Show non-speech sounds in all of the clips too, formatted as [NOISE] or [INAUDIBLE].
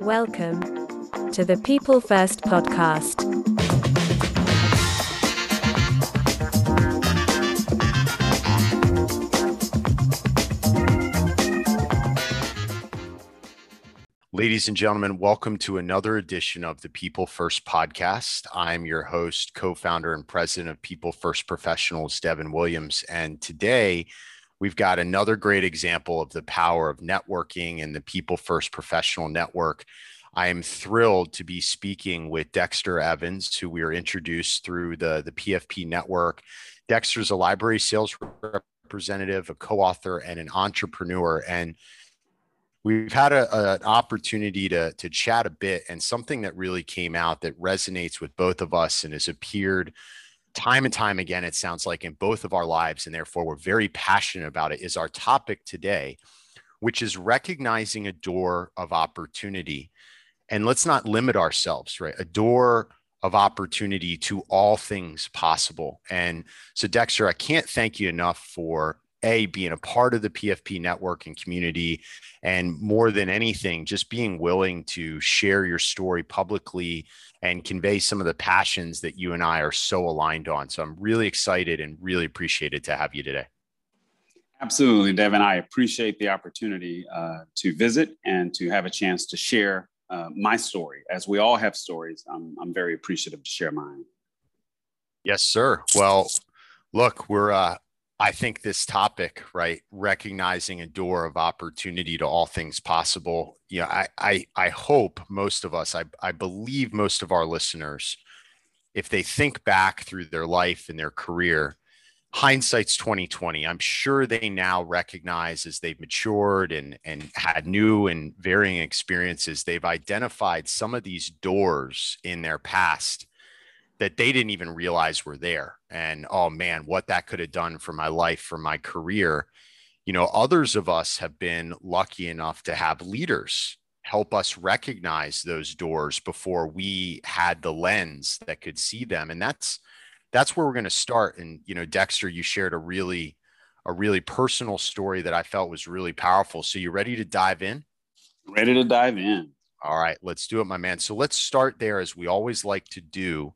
Welcome to the People First podcast. Ladies and gentlemen, welcome to another edition of the People First podcast. I'm your host, co founder, and president of People First Professionals, Devin Williams. And today we've got another great example of the power of networking and the People First Professional Network. I am thrilled to be speaking with Dexter Evans, who we were introduced through the, the PFP network. Dexter is a library sales representative, a co author, and an entrepreneur. And we've had a, an opportunity to, to chat a bit and something that really came out that resonates with both of us and has appeared time and time again it sounds like in both of our lives and therefore we're very passionate about it is our topic today which is recognizing a door of opportunity. And let's not limit ourselves right? A door of opportunity to all things possible. And so dexter i can't thank you enough for a being a part of the pfp network and community and more than anything just being willing to share your story publicly and convey some of the passions that you and i are so aligned on. So i'm really excited and really appreciated to have you today. Absolutely devin. I appreciate the opportunity uh, to visit and to have a chance to share uh, my story. As we all have stories I'm, I'm very appreciative to share mine. Yes sir. Well look we're uh, I think this topic, right, recognizing a door of opportunity to all things possible. You know, I I I hope most of us, I I believe most of our listeners, if they think back through their life and their career, hindsight's 2020. I'm sure they now recognize as they've matured and and had new and varying experiences, they've identified some of these doors in their past that they didn't even realize were there. And oh man, what that could have done for my life, for my career. You know, others of us have been lucky enough to have leaders help us recognize those doors before we had the lens that could see them. And that's that's where we're going to start. And you know, Dexter, you shared a really a really personal story that I felt was really powerful. So you ready to dive in? Ready to dive in. All right, let's do it, my man. So let's start there as we always like to do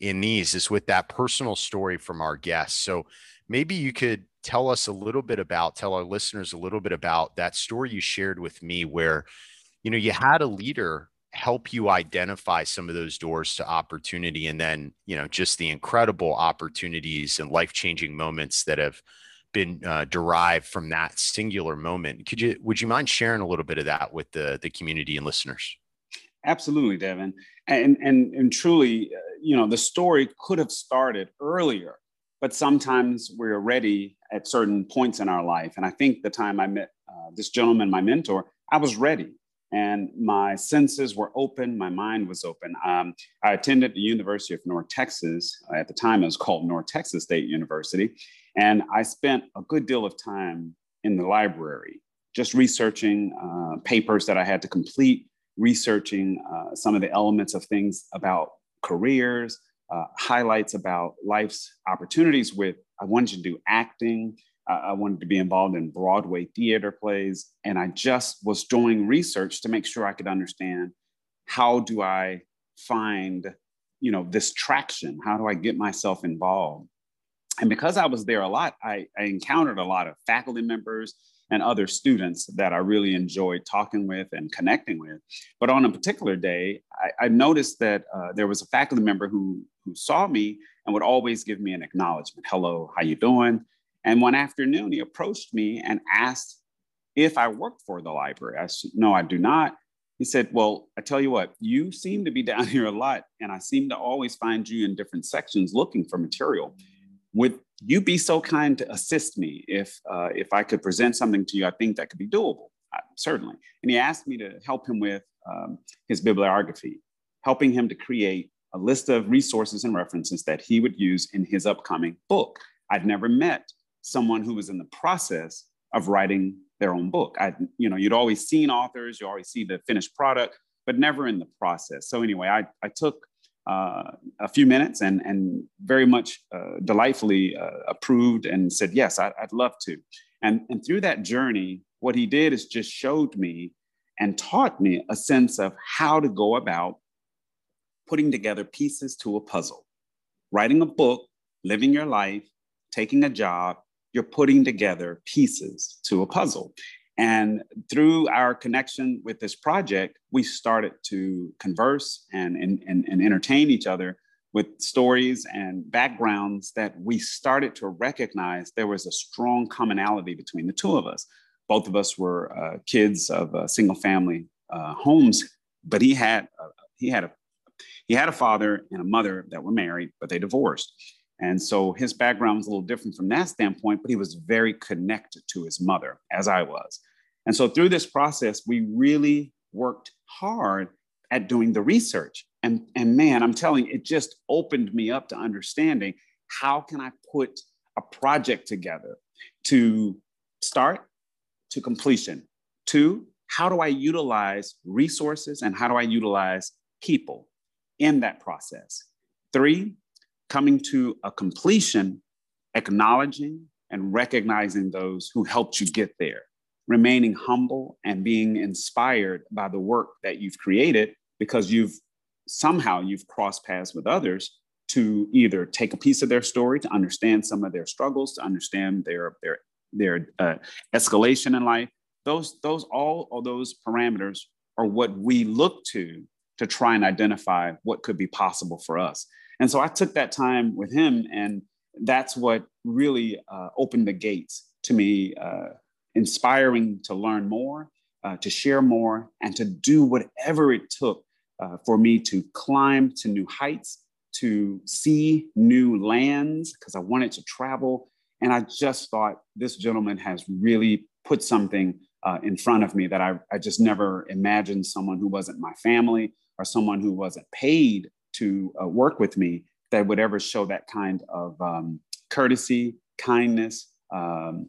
in these is with that personal story from our guests. So maybe you could tell us a little bit about, tell our listeners a little bit about that story you shared with me where, you know, you had a leader help you identify some of those doors to opportunity and then, you know, just the incredible opportunities and life-changing moments that have been uh, derived from that singular moment. Could you, would you mind sharing a little bit of that with the, the community and listeners? Absolutely, Devin. And, and, and truly, uh, you know, the story could have started earlier, but sometimes we're ready at certain points in our life. And I think the time I met uh, this gentleman, my mentor, I was ready and my senses were open, my mind was open. Um, I attended the University of North Texas. At the time, it was called North Texas State University. And I spent a good deal of time in the library, just researching uh, papers that I had to complete researching uh, some of the elements of things about careers, uh, highlights about life's opportunities with, I wanted to do acting. Uh, I wanted to be involved in Broadway theater plays. And I just was doing research to make sure I could understand how do I find, you know, this traction? How do I get myself involved? And because I was there a lot, I, I encountered a lot of faculty members, and other students that I really enjoyed talking with and connecting with. But on a particular day, I, I noticed that uh, there was a faculty member who, who saw me and would always give me an acknowledgement. Hello, how you doing? And one afternoon, he approached me and asked if I worked for the library. I said, no, I do not. He said, well, I tell you what, you seem to be [LAUGHS] down here a lot, and I seem to always find you in different sections looking for material. Would you be so kind to assist me if uh, if I could present something to you? I think that could be doable, uh, certainly. And he asked me to help him with um, his bibliography, helping him to create a list of resources and references that he would use in his upcoming book. I'd never met someone who was in the process of writing their own book. I, you know, you'd always seen authors, you always see the finished product, but never in the process. So anyway, I, I took uh, a few minutes and, and very much uh, delightfully uh, approved and said, yes, I, would love to. And, and through that journey, what he did is just showed me and taught me a sense of how to go about putting together pieces to a puzzle. Writing a book, living your life, taking a job, you're putting together pieces to a puzzle. And through our connection with this project, we started to converse and, and, and, and entertain each other with stories and backgrounds that we started to recognize there was a strong commonality between the two of us. Both of us were uh, kids of uh, single family uh, homes, but he had he had a he had a father and a mother that were married, but they divorced. And so his background was a little different from that standpoint, but he was very connected to his mother, as I was. And so through this process, we really worked hard at doing the research. And, and man, I'm telling you, it just opened me up to understanding how can I put a project together to start to completion. Two, how do I utilize resources and how do I utilize people in that process? Three, coming to a completion, acknowledging and recognizing those who helped you get there, remaining humble and being inspired by the work that you've created because you've somehow you've crossed paths with others to either take a piece of their story to understand some of their struggles to understand their their their uh, escalation in life. Those those all of those parameters are what we look to to try and identify what could be possible for us. And so i took that time with him and that's what really uh, opened the gates to me uh, inspiring to learn more uh, to share more and to do whatever it took uh, for me to climb to new heights to see new lands because i wanted to travel. And i just thought this gentleman has really put something uh, in front of me that I, I just never imagined someone who wasn't my family or someone who wasn't paid to uh, work with me that would ever show that kind of um, courtesy, kindness, um,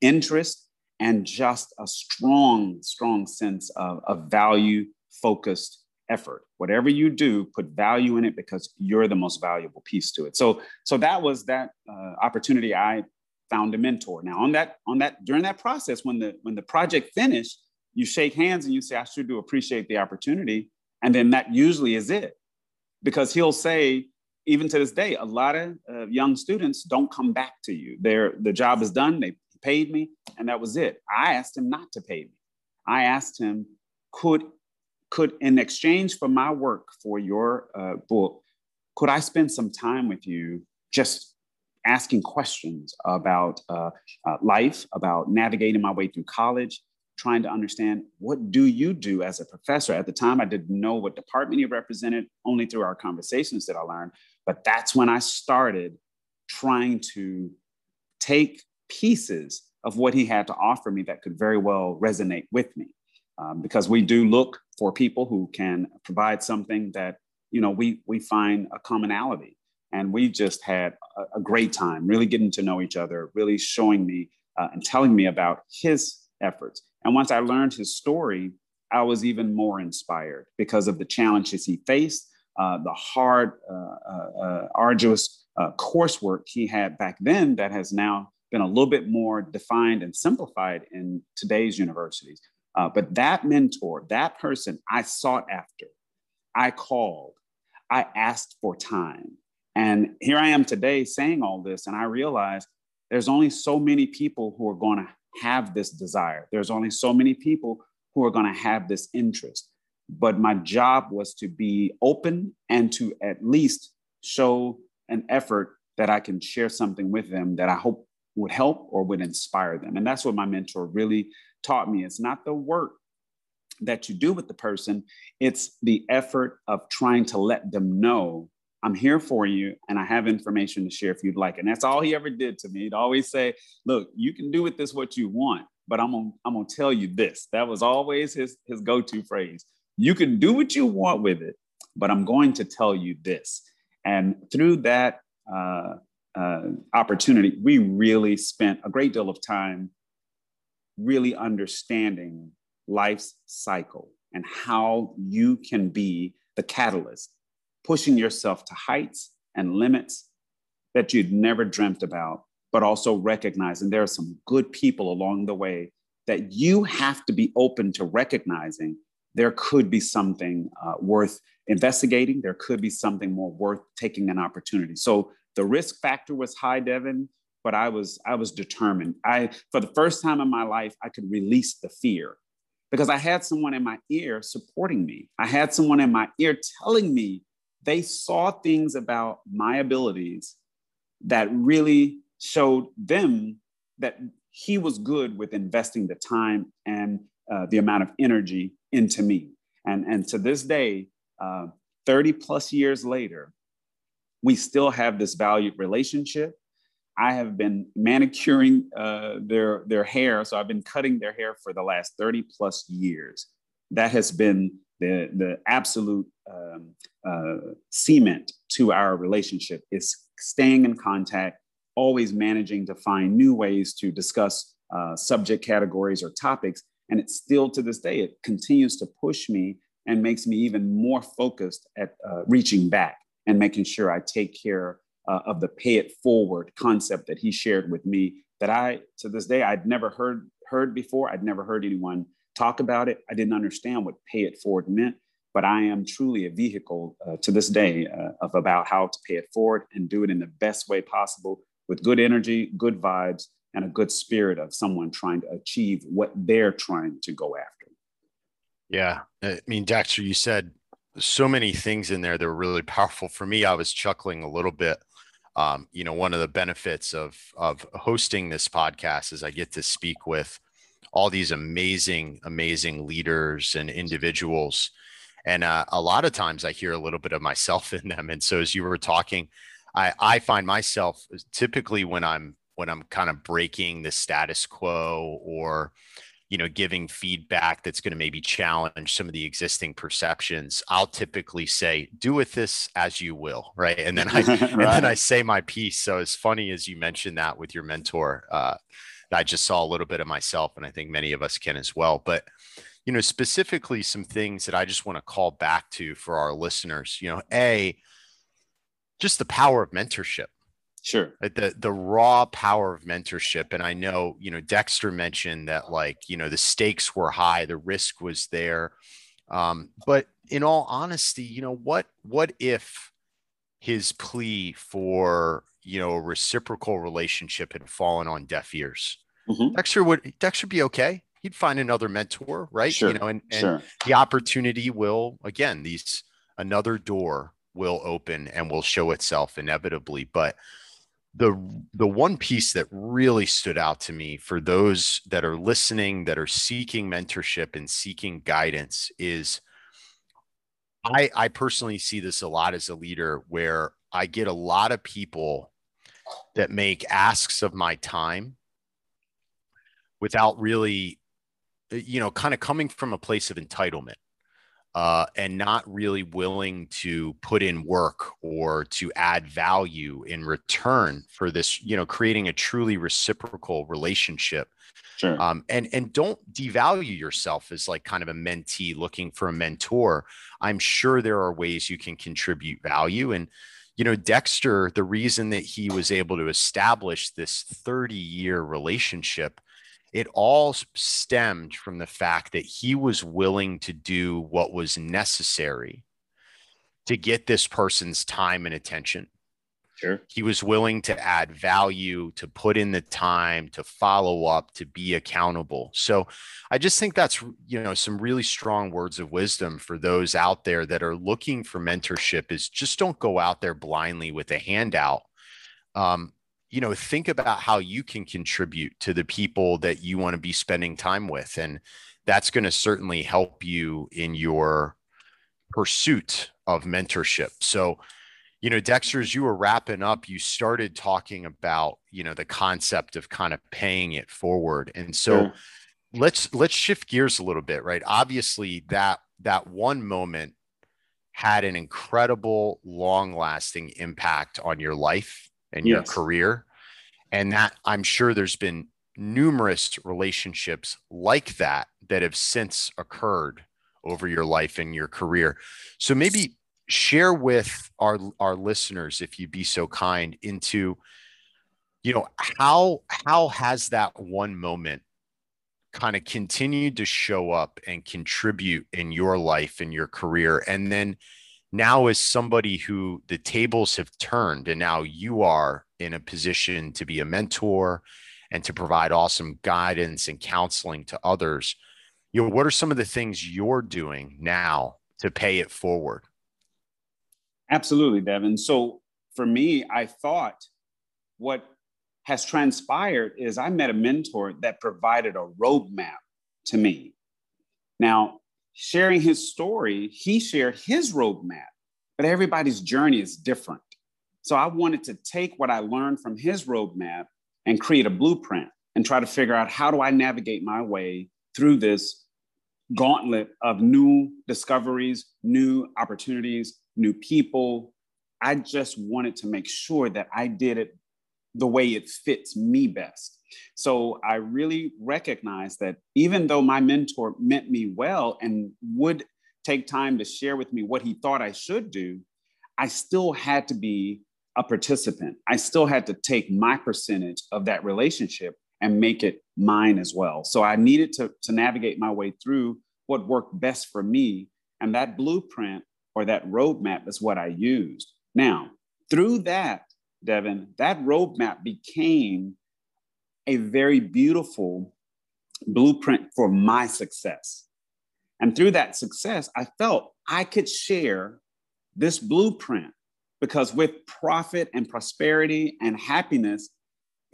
interest, and just a strong, strong sense of, of value focused effort. Whatever you do, put value in it because you're the most valuable piece to it. So, so that was that uh, opportunity I found a mentor. Now, on that, on that, during that process, when the when the project finished, you shake hands and you say, "I sure do appreciate the opportunity," and then that usually is it, because he'll say, even to this day, a lot of uh, young students don't come back to you. Their the job is done. They paid me, and that was it. I asked him not to pay me. I asked him, could could in exchange for my work for your uh, book, could I spend some time with you just asking questions about uh, uh, life, about navigating my way through college, trying to understand what do you do as a professor. At the time, I didn't know what department he represented. Only through our conversations did I learn. But that's when I started trying to take pieces of what he had to offer me that could very well resonate with me. Um, because we do look for people who can provide something that you know we we find a commonality and we just had a, a great time really getting to know each other really showing me uh, and telling me about his efforts and once i learned his story i was even more inspired because of the challenges he faced uh, the hard uh, uh, uh arduous uh, coursework he had back then that has now been a little bit more defined and simplified in today's universities uh, but that mentor that person i sought after i called i asked for time and here I am today saying all this, and I realize there's only so many people who are going to have this desire. There's only so many people who are going to have this interest. But my job was to be open and to at least show an effort that I can share something with them that I hope would help or would inspire them. And that's what my mentor really taught me. It's not the work that you do with the person, it's the effort of trying to let them know I'm here for you and I have information to share if you'd like. And that's all he ever did to me. He'd always say, look, you can do with this what you want, but I'm gonna, I'm gonna tell you this. That was always his, his go-to phrase. You can do what you want with it, but I'm going to tell you this. And through that uh, uh, opportunity, we really spent a great deal of time really understanding life's cycle and how you can be the catalyst pushing yourself to heights and limits that you'd never dreamt about, but also recognizing there are some good people along the way that you have to be open to recognizing there could be something uh, worth investigating. There could be something more worth taking an opportunity. So the risk factor was high, Devin, but I was I was determined. I for the first time in my life, I could release the fear because I had someone in my ear supporting me. I had someone in my ear telling me they saw things about my abilities that really showed them that he was good with investing the time and uh, the amount of energy into me. And, and to this day, uh, 30 plus years later, we still have this valued relationship. I have been manicuring uh, their, their hair. So I've been cutting their hair for the last 30 plus years. That has been the, the absolute um, uh, cement to our relationship is staying in contact, always managing to find new ways to discuss uh, subject categories or topics. And it's still to this day, it continues to push me and makes me even more focused at uh, reaching back and making sure I take care uh, of the pay it forward concept that he shared with me that I, to this day, I'd never heard, heard before. I'd never heard anyone talk about it. I didn't understand what pay it forward meant, but I am truly a vehicle uh, to this day uh, of about how to pay it forward and do it in the best way possible with good energy, good vibes, and a good spirit of someone trying to achieve what they're trying to go after. Yeah. I mean, Dexter, you said so many things in there that were really powerful. For me, I was chuckling a little bit. Um, you know, one of the benefits of of hosting this podcast is I get to speak with all these amazing, amazing leaders and individuals. And uh, a lot of times I hear a little bit of myself [LAUGHS] in them. And so as you were talking, I, I find myself typically when I'm when I'm kind of breaking the status quo or you know giving feedback that's going to maybe challenge some of the existing perceptions i'll typically say do with this as you will right? And then [LAUGHS] i right. and then i say my piece. So as funny as you mentioned that with your mentor uh, i just saw a little bit of myself and i think many of us can as well. But you know specifically some things that i just want to call back to for our listeners. You know a just the power of mentorship Sure. The the raw power of mentorship. And I know, you know, Dexter mentioned that like, you know, the stakes were high, the risk was there. Um, but in all honesty, you know, what what if his plea for, you know, a reciprocal relationship had fallen on deaf ears? Mm-hmm. Dexter would Dexter be okay? He'd find another mentor, right? Sure. You know, and, and sure. the opportunity will again, these another door will open and will show itself inevitably. But the the one piece that really stood out to me for those that are listening that are seeking mentorship and seeking guidance is I I personally see this a lot as a leader where I get a lot of people that make asks of my time without really you know kind of coming from a place of entitlement uh, and not really willing to put in work or to add value in return for this, you know, creating a truly reciprocal relationship. Sure. Um, and and don't devalue yourself as like kind of a mentee looking for a mentor. I'm sure there are ways you can contribute value. And you know, Dexter, the reason that he was able to establish this 30 year relationship it all stemmed from the fact that he was willing to do what was necessary to get this person's time and attention. Sure. He was willing to add value, to put in the time, to follow up, to be accountable. So I just think that's, you know, some really strong words of wisdom for those out there that are looking for mentorship is just don't go out there blindly with a handout. Um, you know think about how you can contribute to the people that you want to be spending time with and that's going to certainly help you in your pursuit of mentorship so you know dexter as you were wrapping up you started talking about you know the concept of kind of paying it forward and so yeah. let's let's shift gears a little bit right obviously that that one moment had an incredible long lasting impact on your life and yes. your career. And that I'm sure there's been numerous relationships like that that have since occurred over your life and your career. So maybe share with our our listeners if you'd be so kind into you know how how has that one moment kind of continued to show up and contribute in your life and your career. And then now, as somebody who the tables have turned, and now you are in a position to be a mentor and to provide awesome guidance and counseling to others. You know, what are some of the things you're doing now to pay it forward? Absolutely, Devin. So for me, I thought what has transpired is I met a mentor that provided a roadmap to me. Now, sharing his story, he shared his roadmap, but everybody's journey is different. So I wanted to take what I learned from his roadmap and create a blueprint and try to figure out how do I navigate my way through this gauntlet of new discoveries, new opportunities, new people. I just wanted to make sure that I did it the way it fits me best. So I really recognize that even though my mentor meant me well and would take time to share with me what he thought I should do, I still had to be a participant. I still had to take my percentage of that relationship and make it mine as well. So I needed to, to navigate my way through what worked best for me. And that blueprint or that roadmap is what I used. Now, through that, Devin, that roadmap became a very beautiful blueprint for my success. And through that success, I felt I could share this blueprint because with profit and prosperity and happiness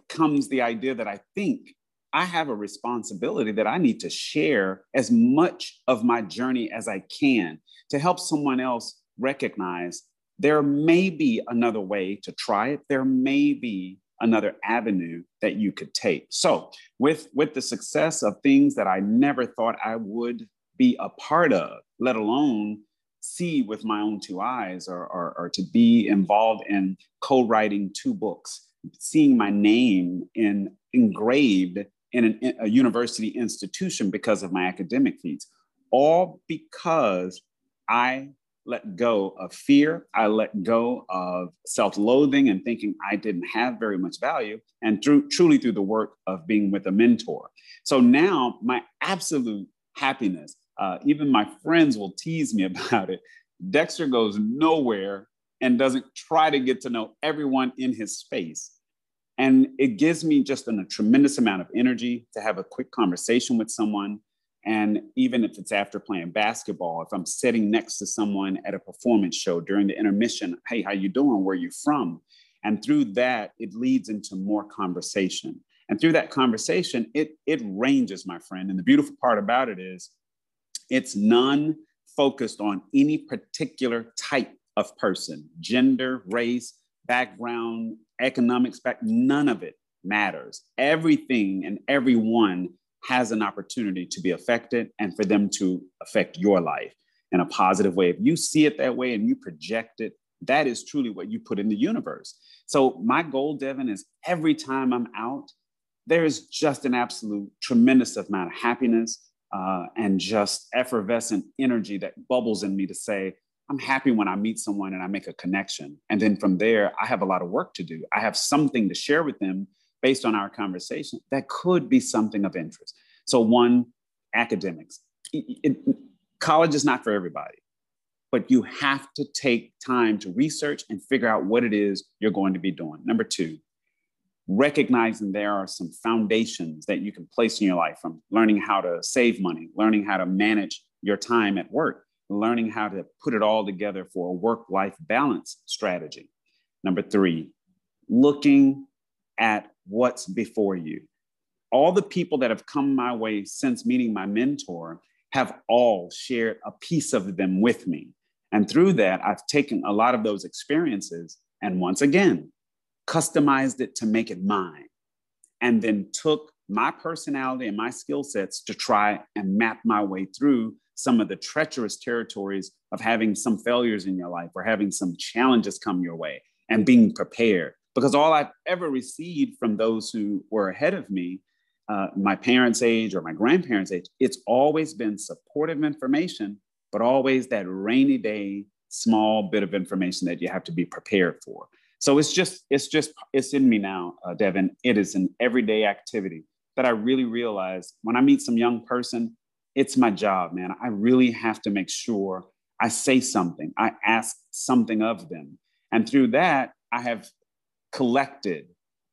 comes the idea that I think I have a responsibility that I need to share as much of my journey as I can to help someone else recognize there may be another way to try it. There may be another avenue that you could take. So, with with the success of things that I never thought I would be a part of, let alone see with my own two eyes, or, or, or to be involved in co-writing two books, seeing my name in engraved in an, a university institution because of my academic feats, all because I let go of fear. I let go of self loathing and thinking I didn't have very much value, and through, truly through the work of being with a mentor. So now my absolute happiness, uh, even my friends will tease me [LAUGHS] about it. Dexter goes nowhere and doesn't try to get to know everyone in his space. And it gives me just an, a tremendous amount of energy to have a quick conversation with someone and even if it's after playing basketball, if I'm sitting next to someone at a performance show during the intermission, hey, how you doing? Where you from? And through that, it leads into more conversation. And through that conversation, it, it ranges, my friend. And the beautiful part about it is it's none focused on any particular type of person, gender, race, background, economics, back, none of it matters. Everything and everyone has an opportunity to be affected and for them to affect your life in a positive way. If you see it that way and you project it, that is truly what you put in the universe. So, my goal, Devin, is every time I'm out, there is just an absolute tremendous amount of happiness uh, and just effervescent energy that bubbles in me to say, I'm happy when I meet someone and I make a connection. And then from there, I have a lot of work to do. I have something to share with them based on our conversation that could be something of interest. So, one, academics. It, it, college is not for everybody, but you have to take time to research and figure out what it is you're going to be doing. Number two, recognizing there are some foundations that you can place in your life from learning how to save money, learning how to manage your time at work, learning how to put it all together for a work life balance strategy. Number three, looking at what's before you. All the people that have come my way since meeting my mentor have all shared a piece of them with me. And through that, I've taken a lot of those experiences and once again, customized it to make it mine. And then took my personality and my skill sets to try and map my way through some of the treacherous territories of having some failures in your life or having some challenges come your way and being prepared because all I've ever received from those who were ahead of me, uh, my parents' age or my grandparents' age, it's always been supportive information, but always that rainy day small bit of information that you have to be prepared for. So it's just, it's just, it's in me now, uh, Devin. It is an everyday activity that I really realize when I meet some young person, it's my job, man. I really have to make sure I say something, I ask something of them. And through that, I have collected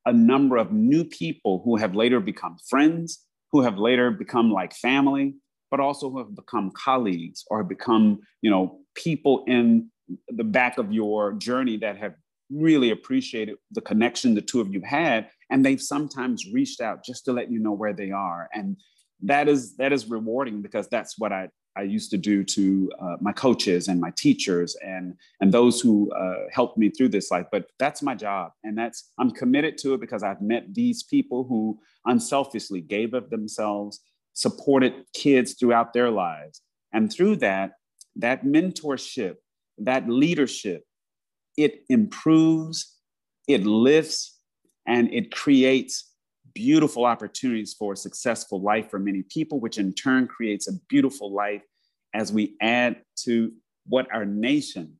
a number of new people who have later become friends, who have later become like family, but also who have become colleagues or have become, you know, people in the back of your journey that have really appreciated the connection the two of you had. And they've sometimes reached out just to let you know where they are. And that is that is rewarding because that's what i i used to do to uh, my coaches and my teachers and and those who uh, helped me through this life but that's my job. And that's i'm committed to it because i've met these people who unselfishly gave of themselves supported kids throughout their lives. And through that that mentorship that leadership it improves, it lifts, and it creates beautiful opportunities for a successful life for many people, which in turn creates a beautiful life as we add to what our nation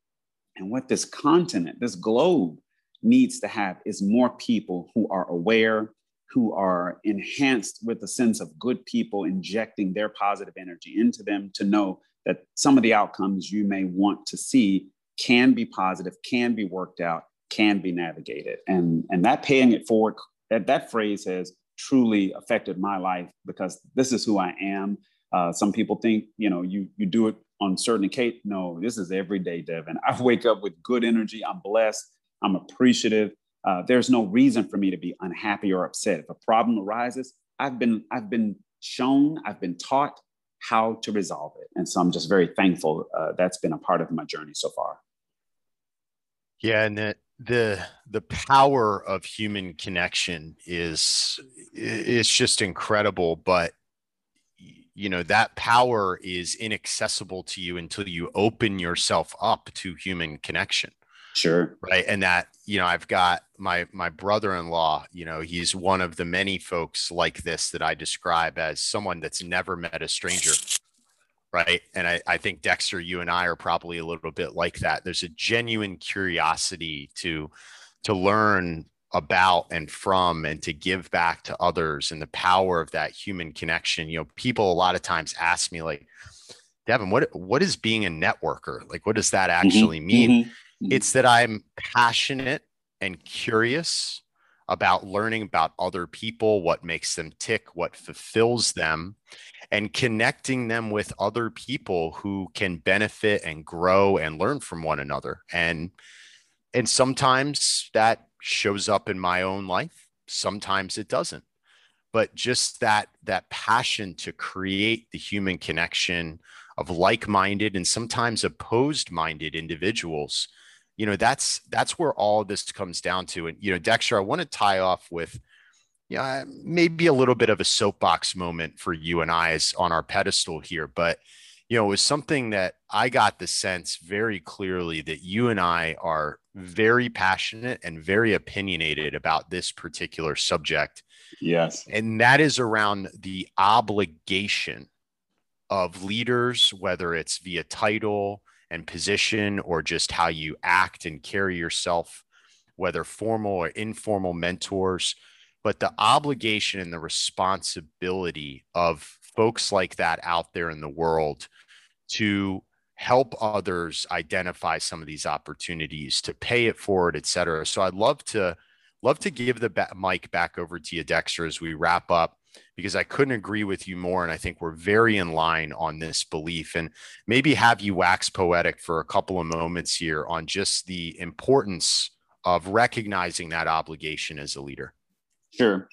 and what this continent, this globe needs to have is more people who are aware, who are enhanced with a sense of good people injecting their positive energy into them to know that some of the outcomes you may want to see can be positive, can be worked out, can be navigated. And, and that paying it forward, that, that phrase has truly affected my life because this is who I am. Uh, some people think, you know, you, you do it on certain occasions. No, this is every day, Devin. I wake up with good energy. I'm blessed. I'm appreciative. Uh, there's no reason for me to be unhappy or upset. If a problem arises, I've been, I've been shown, I've been taught how to resolve it. And so I'm just very thankful uh, that's been a part of my journey so far. Yeah, and the the the power of human connection is it's just incredible, but you know that power is inaccessible to you until you open yourself up to human connection. Sure. Right and that you know i've got my my brother-in-law you know he's one of the many folks like this that i describe as someone that's never met a stranger right? And I, I think Dexter, you and I are probably a little bit like that. There's a genuine curiosity to to learn about and from and to give back to others and the power of that human connection. You know, people a lot of times ask me like, Devin, what what is being a networker? Like what does that mm-hmm, actually mm-hmm, mean? Mm-hmm. It's that I'm passionate and curious about learning about other people, what makes them tick, what fulfills them, and connecting them with other people who can benefit and grow and learn from one another. And and sometimes that shows up in my own life, sometimes it doesn't. But just that that passion to create the human connection of like-minded and sometimes opposed-minded individuals you know that's that's where all this comes down to. And you know dexter i want to tie off with yeah maybe a little bit of a soapbox moment for you and i is on our pedestal here. But you know it was something that i got the sense very clearly that you and i are very passionate and very opinionated about this particular subject. Yes. And that is around the obligation of leaders whether it's via title and position or just how you act and carry yourself, whether formal or informal mentors, but the obligation and the responsibility of folks like that out there in the world to help others identify some of these opportunities to pay it forward et cetera. So i'd love to love to give the mic back over to you dexter as we wrap up because I couldn't agree with you more. And I think we're very in line on this belief. And maybe have you wax poetic for a couple of moments here on just the importance of recognizing that obligation as a leader. Sure.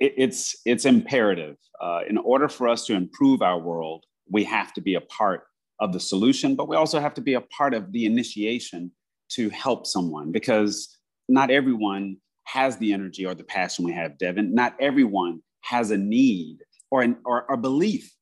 It, it's, it's imperative. Uh, in order for us to improve our world, we have to be a part of the solution, but we also have to be a part of the initiation to help someone because not everyone has the energy or the passion we have, Devin. Not everyone has a need or an or a belief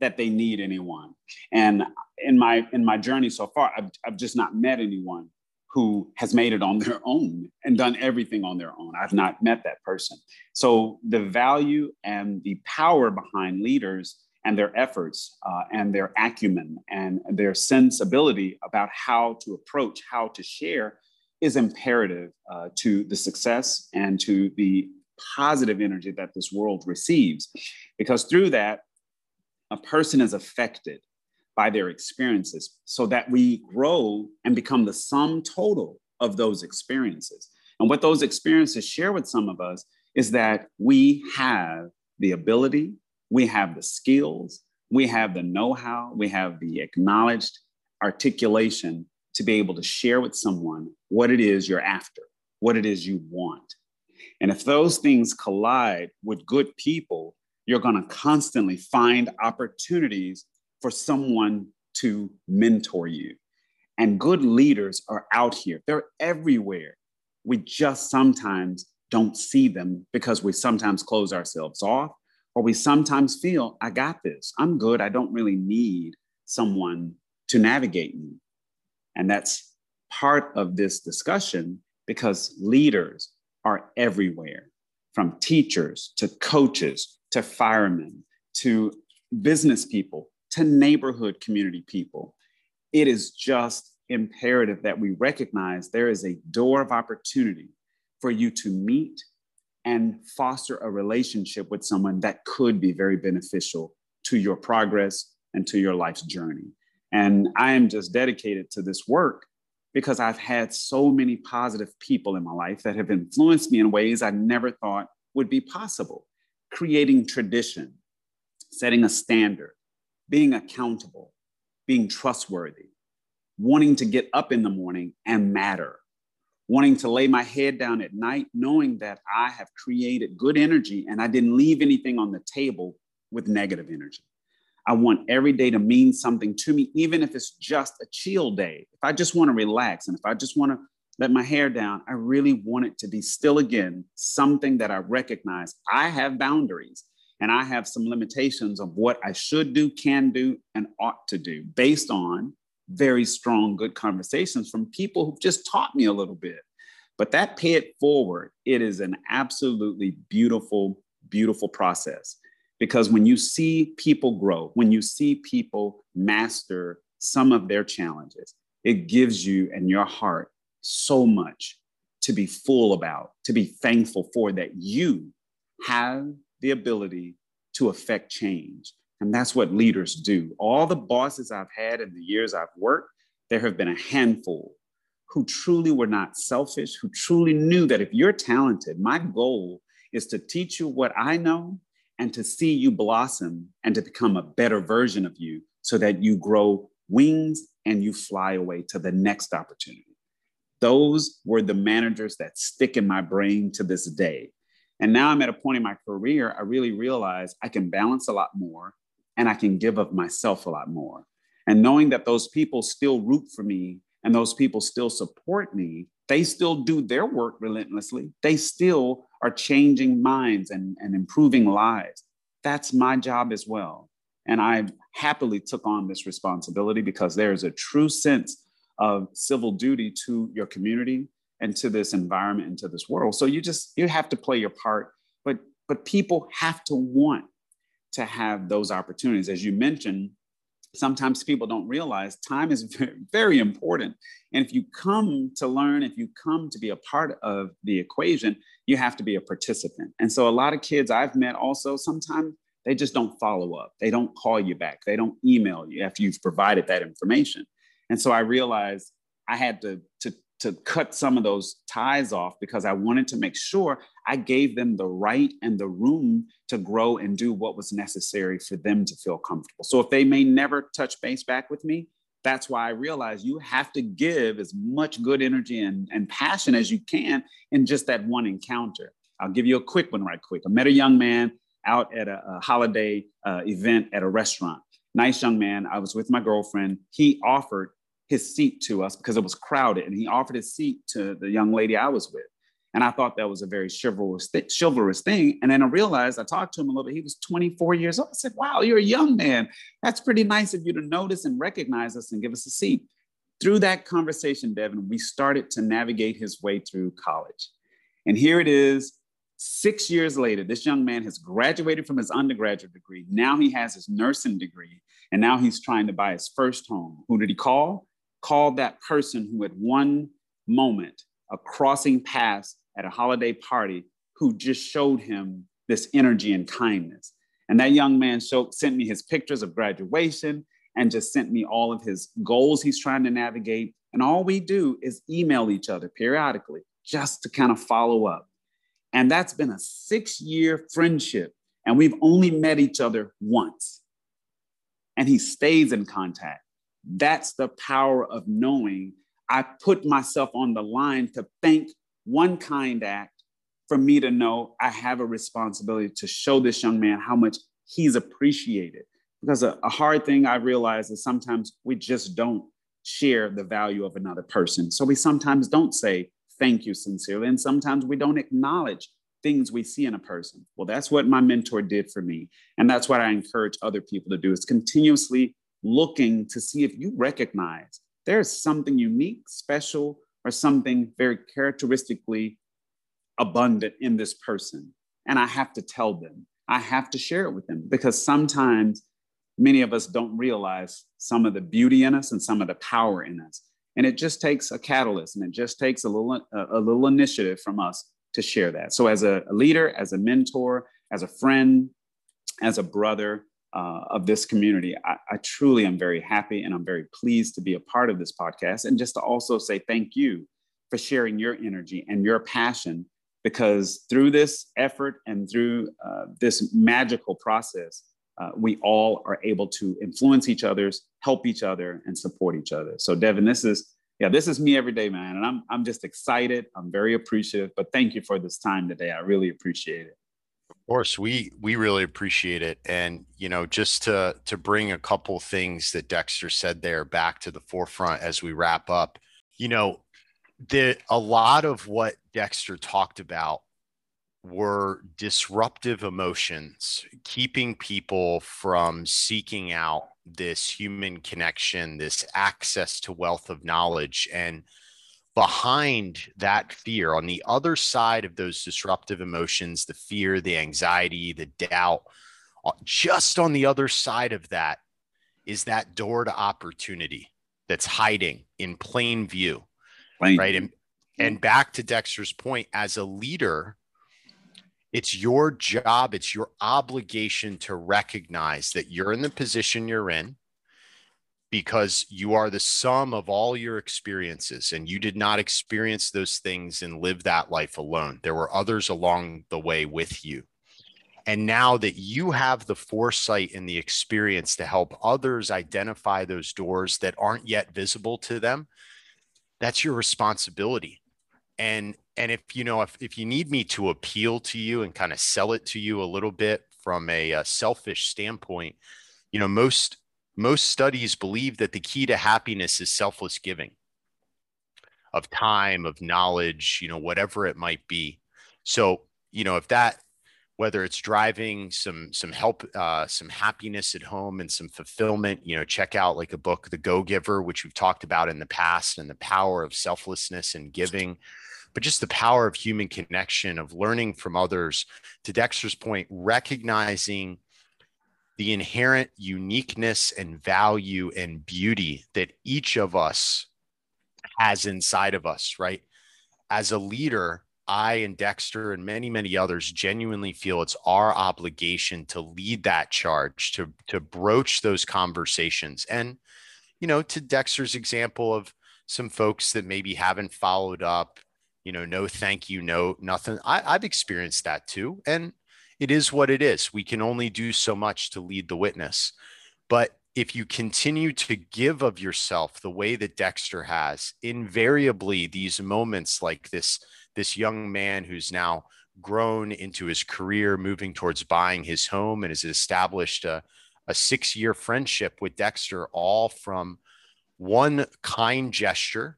that they need anyone. And in my in my journey so far, I've, I've just not met anyone who has made it on their [LAUGHS] own and done everything on their own. I've not met that person. So the value and the power behind leaders and their efforts uh, and their acumen and their sensibility about how to approach, how to share is imperative uh, to the success and to the positive energy that this world receives. Because through that, a person is affected by their experiences so that we grow and become the sum total of those experiences. And what those experiences share with some of us is that we have the ability, we have the skills, we have the know how, we have the acknowledged articulation to be able to share with someone what it is you're after, what it is you want. And if those things collide with good people, you're going to constantly find opportunities for someone to mentor you. And good leaders are out here, they're everywhere. We just sometimes don't see them because we sometimes close ourselves off or we sometimes feel, I got this, I'm good, I don't really need someone to navigate me. And that's part of this discussion because leaders are everywhere from teachers to coaches to firemen to business people to neighborhood community people. It is just imperative that we recognize there is a door of opportunity for you to meet and foster a relationship with someone that could be very beneficial to your progress and to your life's journey. And I am just dedicated to this work because I've had so many positive people in my life that have influenced me in ways I never thought would be possible. Creating tradition, setting a standard, being accountable, being trustworthy, wanting to get up in the morning and matter, wanting to lay my head down at night, knowing that I have created good energy and I didn't leave anything on the table with negative energy. I want every day to mean something to me, even if it's just a chill day. If I just want to relax and if I just want to let my hair down, I really want it to be still again something that I recognize I have boundaries and I have some limitations of what I should do, can do, and ought to do based on very strong, good conversations from people who've just taught me a little bit. But that pay it forward, it is an absolutely beautiful, beautiful process. Because when you see people grow, when you see people master some of their challenges, it gives you and your heart so much to be full about, to be thankful for that you have the ability to affect change. And that's what leaders do. All the bosses I've had in the years I've worked, there have been a handful who truly were not selfish, who truly knew that if you're talented, my goal is to teach you what I know and to see you blossom and to become a better version of you so that you grow wings and you fly away to the next opportunity. Those were the managers that stick in my brain to this day. And now I'm at a point in my career, I really realize I can balance a lot more and I can give of myself a lot more. And knowing that those people still root for me and those people still support me, they still do their work relentlessly. They still are changing minds and, and improving lives. That's my job as well. And I happily took on this responsibility because there is a true sense of civil duty to your community and to this environment and to this world. So you just you have to play your part, but but people have to want to have those opportunities. As you mentioned, sometimes people don't realize time is [LAUGHS] very, important. And if you come to learn, if you come to be a part of the equation, you have to be a participant. And so a lot of kids I've met also sometimes they just don't follow up. They don't call you back. They don't email you after you've provided that information. And so I realized I had to, to to cut some of those ties off because I wanted to make sure I gave them the right and the room to grow and do what was necessary for them to feel comfortable. So if they may never touch base back with me, that's why I realized you have to give as much good energy and, and passion as you can in just that one encounter. I'll give you a quick one right quick. I met a young man out at a, a holiday uh, event at a restaurant. Nice young man. I was with my girlfriend. He offered his seat to us because it was crowded and he offered his seat to the young lady I was with. And I thought that was a very chivalrous, th- chivalrous thing. And then I realized, I talked to him a little bit, he was 24 years old. I said, Wow, you're a young man. That's pretty nice of you to notice and recognize us and give us a seat. Through that conversation, Devin, we started to navigate his way through college. And here it is, six years later, this young man has graduated from his undergraduate degree. Now he has his nursing degree. And now he's trying to buy his first home. Who did he call? called that person who at one moment, a crossing paths at a holiday party, who just showed him this energy and kindness. And that young man showed, sent me his pictures of graduation and just sent me all of his goals he's trying to navigate. And all we do is email each other periodically just to kind of follow up. And that's been a six year friendship. And we've only met each other once. And he stays in contact. That's the power of knowing I put myself on the line to thank one kind act for me to know I have a responsibility to show this young man how much he's appreciated. Because a, a hard thing I realize is sometimes we just don't share the value of another person. So we sometimes don't say thank you sincerely, and sometimes we don't acknowledge things we see in a person. Well, that's what my mentor did for me. And that's what I encourage other people to do is continuously looking to see if you recognize there's something unique, special, or something very characteristically abundant in this person. And I have to tell them, I have to share it with them because sometimes many of us don't realize some of the beauty in us and some of the power in us. And it just takes a catalyst and it just takes a little, a, little initiative from us to share that. So, as a, leader, as a mentor, as a friend, as a brother uh, of this community, I, I truly am very happy and I'm very pleased to be a part of this podcast. And just to also say thank you for sharing your energy and your passion because through this effort and through uh, this magical process, uh, we all are able to influence each other's, help each other, and support each other. So, Devin, this is yeah, this is me every day, man, and I'm I'm just excited. I'm very appreciative. But thank you for this time today. I really appreciate it. Of course, we we really appreciate it, and you know, just to to bring a couple things that Dexter said there back to the forefront as we wrap up. You know, the a lot of what Dexter talked about were disruptive emotions, keeping people from seeking out this human connection, this access to wealth of knowledge. And behind that fear, on the other side of those disruptive emotions, the fear, the anxiety, the doubt, uh, just on the other side of that is that door to opportunity that's hiding in plain view. Plain. Right. And, and back to Dexter's point, as a leader, it's your job, it's your obligation to recognize that you're in the position you're in because you are the sum of all your experiences and you did not experience those things and live that life alone. There were others along the way with you. And now that you have the foresight and the experience to help others identify those doors that aren't yet visible to them, that's your responsibility. And and if you know if, if you need me to appeal to you and kind of sell it to you a little bit from a, a selfish standpoint you know most most studies believe that the key to happiness is selfless giving of time of knowledge you know whatever it might be so you know if that whether it's driving some some help uh, some happiness at home and some fulfillment you know check out like a book the go giver which we've talked about in the past and the power of selflessness and giving but just the power of human connection, of learning from others. To Dexter's point, recognizing the inherent uniqueness and value and beauty that each of us has inside of us, right? As a leader, I and Dexter and many, many others genuinely feel it's our obligation to lead that charge, to, to broach those conversations. And, you know, to Dexter's example of some folks that maybe haven't followed up, you know, no thank you, no nothing. I, I've experienced that too. And it is what it is. We can only do so much to lead the witness. But if you continue to give of yourself the way that Dexter has, invariably these moments like this, this young man who's now grown into his career, moving towards buying his home and has established a, a six year friendship with Dexter, all from one kind gesture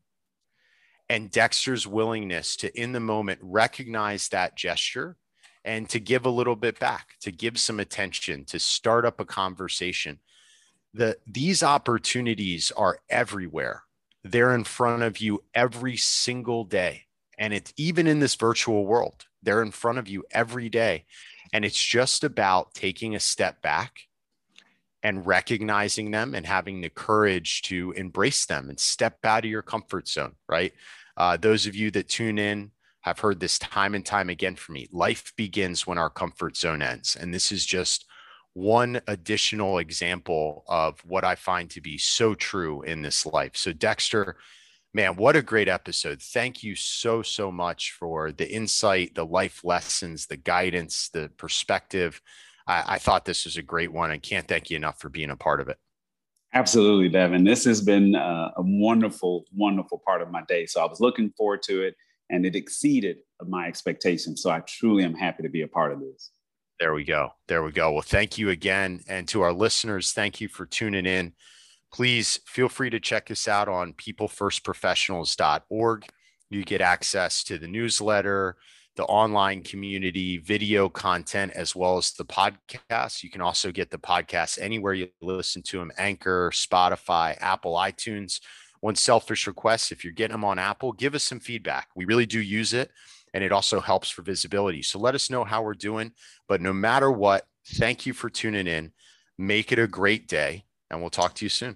and Dexter's willingness to, in the moment, recognize that gesture and to give a little bit back, to give some attention, to start up a conversation. The, these opportunities are everywhere. They're in front of you every single day. And it's even in this virtual world, they're in front of you every day. And it's just about taking a step back and recognizing them and having the courage to embrace them and step out of your comfort zone, right? Uh, those of you that tune in have heard this time and time again for me. Life begins when our comfort zone ends. And this is just one additional example of what I find to be so true in this life. So, Dexter, man, what a great episode. Thank you so, so much for the insight, the life lessons, the guidance, the perspective. I, I thought this was a great one. I can't thank you enough for being a part of it. Absolutely, Devin. This has been uh, a wonderful, wonderful part of my day. So I was looking forward to it and it exceeded my expectations. So I truly am happy to be a part of this. There we go. There we go. Well, thank you again. And to our listeners, thank you for tuning in. Please feel free to check us out on peoplefirstprofessionals.org. You get access to the newsletter, the online community, video content, as well as the podcast. You can also get the podcast anywhere you listen to them Anchor, Spotify, Apple, iTunes. One selfish request if you're getting them on Apple, give us some feedback. We really do use it and it also helps for visibility. So let us know how we're doing. But no matter what, thank you for tuning in. Make it a great day, and we'll talk to you soon.